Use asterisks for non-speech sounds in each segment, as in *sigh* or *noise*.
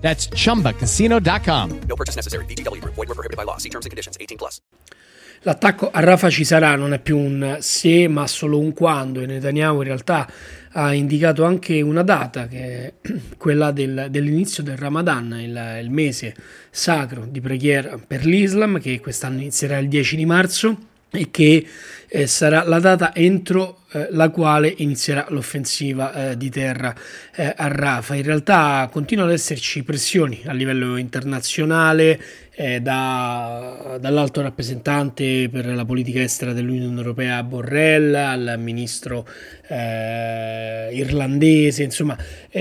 That's chumbacasino.com. No purchase necessary. VGW Group. Void were prohibited by law. See terms and conditions. 18 plus. L'attacco a Rafa ci sarà, non è più un se, ma solo un quando. E Netanyahu in realtà ha indicato anche una data, che è quella del, dell'inizio del Ramadan, il, il mese sacro di preghiera per l'Islam, che quest'anno inizierà il 10 di marzo e che eh, sarà la data entro eh, la quale inizierà l'offensiva eh, di terra eh, a Rafa. In realtà continuano ad esserci pressioni a livello internazionale eh, da, dall'alto rappresentante per la politica estera dell'Unione Europea Borrell al ministro eh, irlandese, insomma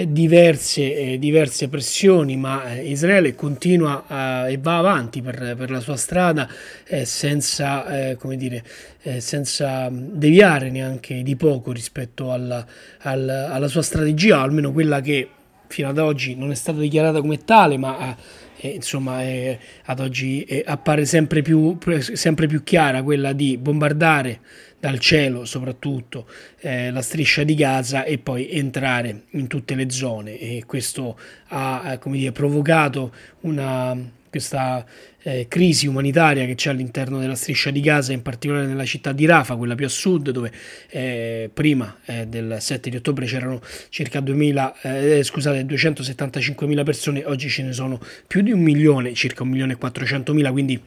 diverse, diverse, pressioni, ma Israele continua e va avanti per, per la sua strada senza, come dire, senza deviare neanche di poco rispetto alla, alla, alla sua strategia, almeno quella che fino ad oggi non è stata dichiarata come tale, ma eh, insomma eh, ad oggi eh, appare sempre più, sempre più, chiara quella di bombardare dal cielo soprattutto eh, la striscia di Gaza e poi entrare in tutte le zone. E questo ha come dire, provocato una, questa eh, crisi umanitaria che c'è all'interno della striscia di Gaza, in particolare nella città di Rafa, quella più a sud, dove eh, prima eh, del 7 di ottobre c'erano circa 2000, eh, scusate, 275.000 persone, oggi ce ne sono più di un milione, circa un milione e 400.000, quindi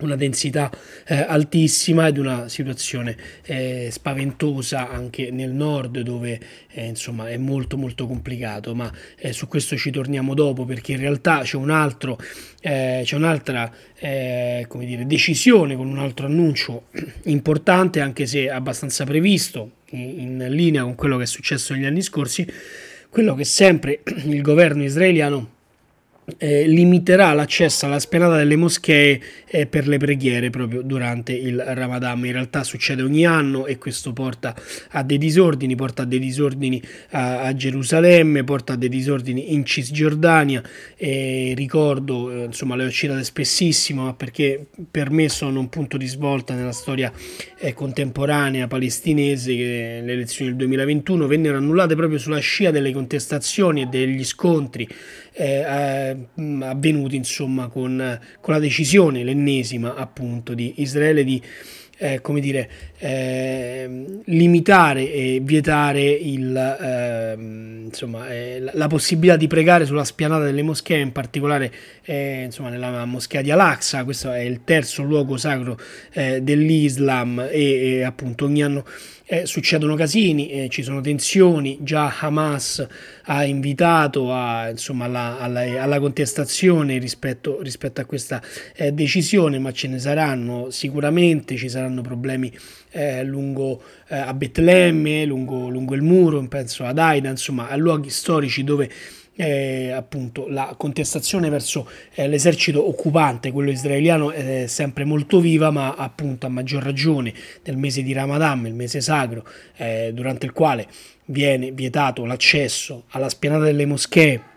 una densità eh, altissima ed una situazione eh, spaventosa anche nel nord dove eh, insomma è molto molto complicato. Ma eh, su questo ci torniamo dopo perché in realtà c'è un altro eh, c'è un'altra eh, come dire, decisione con un altro annuncio *clears throat* importante anche se abbastanza previsto in, in linea con quello che è successo negli anni scorsi quello che sempre *clears throat* il governo israeliano eh, limiterà l'accesso alla spianata delle moschee eh, per le preghiere proprio durante il Ramadan. In realtà succede ogni anno e questo porta a dei disordini, porta a dei disordini a, a Gerusalemme, porta a dei disordini in Cisgiordania. E ricordo, eh, insomma, le ho citate spessissimo, ma perché per me sono un punto di svolta nella storia eh, contemporanea palestinese che le elezioni del 2021 vennero annullate proprio sulla scia delle contestazioni e degli scontri eh, avvenuti insomma con, con, la decisione, l'ennesima appunto di Israele di eh, come dire, eh, limitare e vietare il, ehm, insomma, eh, la, la, possibilità di pregare sulla spianata delle moschee, in particolare eh, insomma, nella moschea di Al-Aqsa, questo è il terzo luogo sacro eh, dell'Islam e, e appunto ogni anno eh, succedono casini, eh, ci sono tensioni, già Hamas ha invitato a, insomma, alla, alla, alla, contestazione rispetto, rispetto a questa eh, decisione, ma ce ne saranno sicuramente, ci saranno problemi eh, lungo eh, a Betlemme, lungo, lungo il muro, penso ad Aida, insomma a luoghi storici dove eh, appunto la contestazione verso eh, l'esercito occupante, quello israeliano, è sempre molto viva, ma appunto a maggior ragione nel mese di Ramadan, il mese sacro, eh, durante il quale viene vietato l'accesso alla spianata delle moschee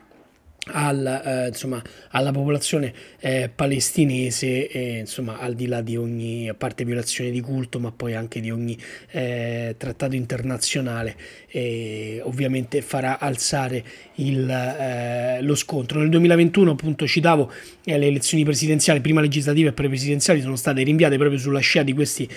al, eh, insomma, alla popolazione eh, palestinese, eh, insomma, al di là di ogni, parte violazione di culto, ma poi anche di ogni eh, trattato internazionale, ovviamente farà alzare il, eh, lo scontro. Nel 2021, appunto, citavo eh, le elezioni presidenziali, prima legislative e presidenziali sono state rinviate proprio sulla scia di, questi,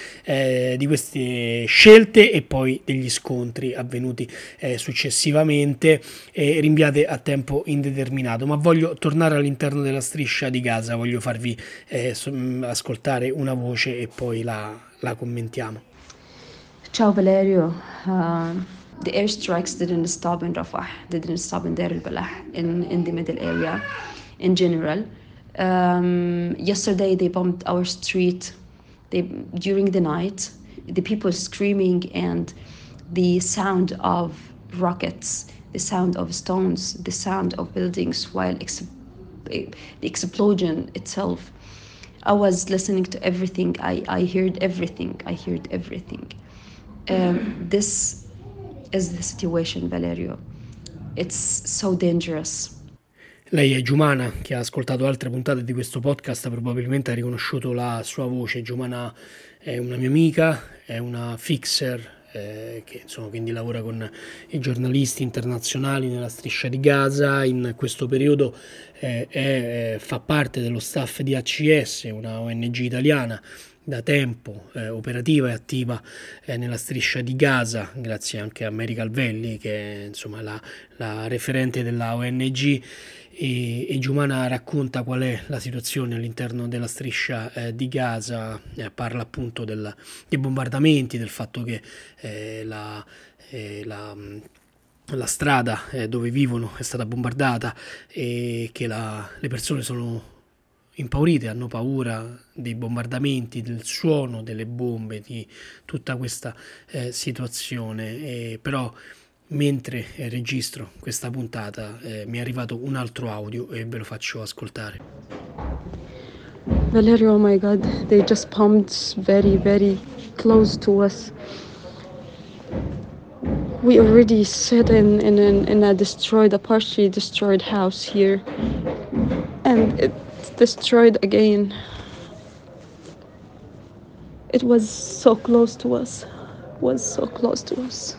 di queste scelte e poi degli scontri avvenuti successivamente, rinviate a tempo indeterminato terminato, ma voglio tornare all'interno della striscia di Gaza, voglio farvi eh, ascoltare una voce e poi la, la commentiamo. Ciao Valerio. Uh, the airstrikes didn't stop in Rafah, didn't stop in Deir al-Balah, in, in the middle area in general. Um, yesterday they bombed our street they, during the night. The people screaming and the sound of rockets the sound of stones, the sound of buildings, while ex- the explosion itself I was listening to everything. I, I heard everything. I heard everything. Um, this is the situation, Valerio. It's so dangerous. Lei è Giumana, che ha ascoltato altre puntate di questo podcast, probabilmente ha riconosciuto la sua voce. Giumana è una mia amica, è una fixer eh, che insomma, quindi lavora con i giornalisti internazionali nella striscia di Gaza, in questo periodo eh, è, fa parte dello staff di ACS, una ONG italiana da tempo eh, operativa e attiva eh, nella striscia di Gaza, grazie anche a Mary Calvelli che è insomma, la, la referente della ONG e, e Giumana racconta qual è la situazione all'interno della striscia eh, di Gaza, parla appunto del, dei bombardamenti, del fatto che eh, la, eh, la la strada eh, dove vivono è stata bombardata e che la, le persone sono impaurite, hanno paura dei bombardamenti, del suono delle bombe, di tutta questa eh, situazione. E, però mentre registro questa puntata eh, mi è arrivato un altro audio e ve lo faccio ascoltare. Valerio, oh my god, they just pumped very, very close to us. We already sit in, in, in, a destroyed, a partially destroyed house here. And it's destroyed again. It was so close to us. Was so close to us.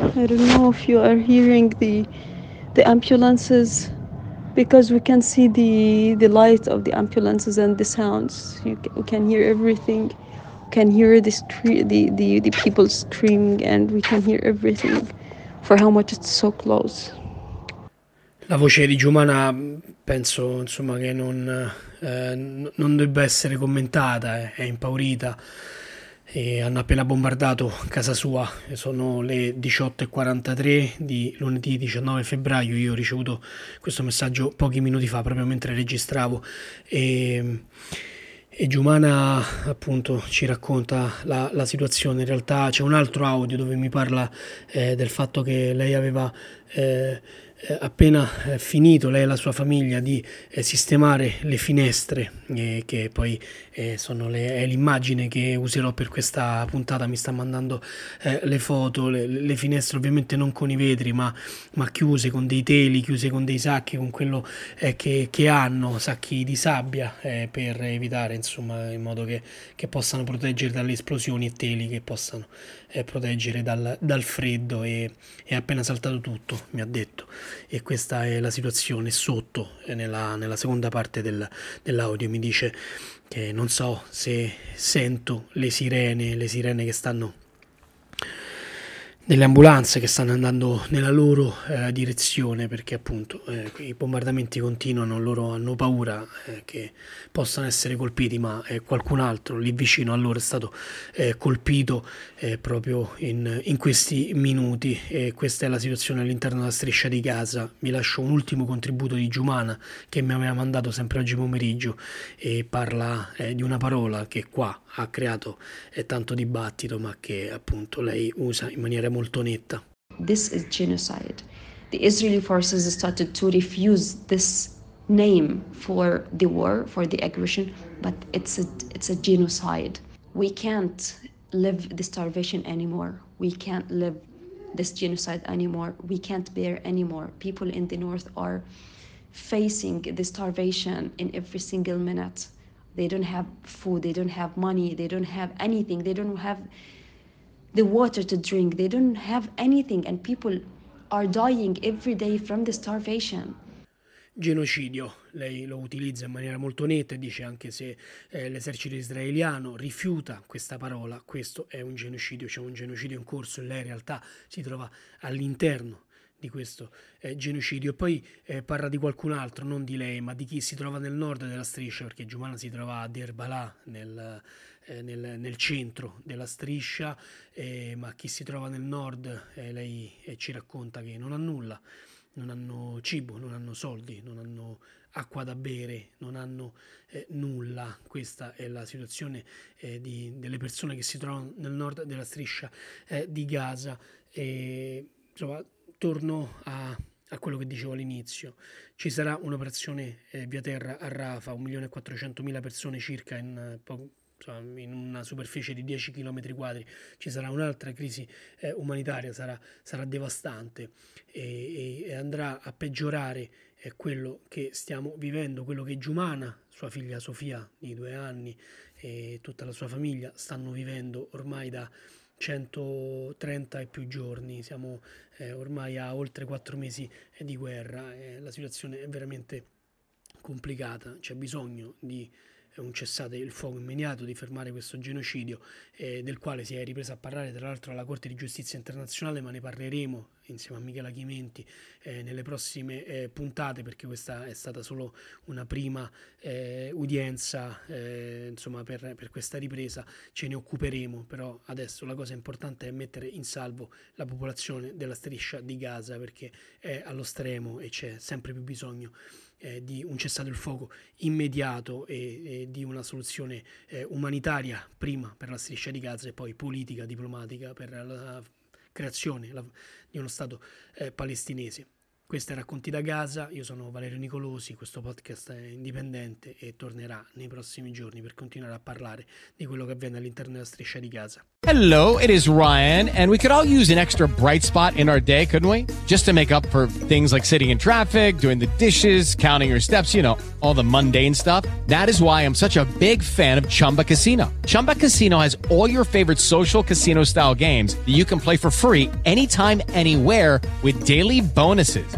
I don't know if you are hearing the the ambulances because we can see the the light of the ambulances and the sounds. You can, we can hear everything. We can hear the, the the the people screaming and we can hear everything for how much it's so close. La voce di Giumana penso insomma che non, eh, non debba essere commentata, è impaurita. E hanno appena bombardato casa sua, sono le 18.43 di lunedì 19 febbraio, io ho ricevuto questo messaggio pochi minuti fa proprio mentre registravo. E, e Giumana appunto ci racconta la, la, situazione, in realtà c'è un altro audio dove mi parla eh, del fatto che lei aveva... Eh, eh, appena eh, finito lei e la sua famiglia di eh, sistemare le finestre, eh, che poi eh, sono le, è l'immagine che userò per questa puntata, mi sta mandando eh, le foto, le, le, finestre ovviamente non con i vetri, ma, ma, chiuse con dei teli, chiuse con dei sacchi, con quello che, che, hanno, sacchi di sabbia, per evitare insomma in modo che, che, possano proteggere dalle esplosioni e teli che possano proteggere dal, dal freddo e è appena saltato tutto, mi ha detto e questa è la situazione sotto eh, nella, nella seconda parte del, dell'audio. Mi dice che non so se sento le sirene le sirene che stanno delle ambulanze che stanno andando nella loro eh, direzione perché appunto eh, i bombardamenti continuano, loro hanno paura eh, che possano essere colpiti, ma eh, qualcun altro lì vicino a loro è stato eh, colpito eh, proprio in, in, questi minuti e questa è la situazione all'interno della striscia di Gaza. Vi lascio un ultimo contributo di Giumana che mi aveva mandato sempre oggi pomeriggio e parla di una parola che qua ha creato tanto dibattito ma che appunto lei usa in maniera molto molto netta. This is genocide. The Israeli forces started to refuse this name for the war, for the aggression, but it's a, it's a genocide. We can't live the starvation anymore. We can't live this genocide anymore. We can't bear anymore. People in the north are facing the starvation in every single minute. They don't have food, they don't have money, they don't have anything, they don't have the water to drink. They don't have anything, and people are dying every day from the starvation. Genocidio, lei lo utilizza in maniera molto netta e dice anche se eh, l'esercito israeliano rifiuta questa parola, questo è un genocidio, c'è un genocidio in corso e lei in realtà si trova all'interno di questo eh, genocidio. E poi eh, parla di qualcun altro, non di lei, ma di chi si trova nel nord della striscia, perché Giumana si trova a Derbala, nel, eh, nel, nel, centro della striscia, eh, ma chi si trova nel nord, eh, lei eh, ci racconta che non ha nulla, non hanno cibo, non hanno soldi, non hanno acqua da bere, non hanno eh, nulla. Questa è la situazione eh, di, delle persone che si trovano nel nord della striscia di Gaza. E, insomma, torno a a quello che dicevo all'inizio. Ci sarà un'operazione eh, via terra a Rafa, 1.400.000 persone circa in, insomma, in una superficie di 10 km quadri. Ci sarà un'altra crisi eh, umanitaria, sarà, sarà devastante e, e, andrà a peggiorare eh, quello che stiamo vivendo, quello che Giumana, sua figlia Sofia di due anni e tutta la sua famiglia stanno vivendo ormai da 130 e più giorni, siamo eh, ormai a oltre quattro mesi eh, di guerra, la situazione è veramente complicata, c'è bisogno di un cessate il fuoco immediato, di fermare questo genocidio eh, del quale si è ripresa a parlare tra l'altro alla Corte di Giustizia Internazionale, ma ne parleremo insieme a Michela Chimenti eh, nelle prossime eh, puntate perché questa è stata solo una prima eh, udienza eh, insomma per, per, questa ripresa ce ne occuperemo. Però adesso la cosa importante è mettere in salvo la popolazione della striscia di Gaza perché è allo stremo e c'è sempre più bisogno eh, di un cessato il fuoco immediato e, e di una soluzione eh, umanitaria prima per la striscia di Gaza e poi politica, diplomatica per la creazione di uno Stato eh, palestinese. Questo è Racconti da Gaza, io sono Valerio Nicolosi, questo podcast è indipendente e tornerà nei prossimi giorni per continuare a parlare di quello che avviene all'interno della striscia di Gaza. Hello, it is Ryan and we could all use an extra bright spot in our day, couldn't we? Just to make up for things like sitting in traffic, doing the dishes, counting your steps, you know, all the mundane stuff. That is why I'm such a big fan of Chumba Casino. Chumba Casino has all your favorite social casino style games that you can play for free anytime anywhere with daily bonuses.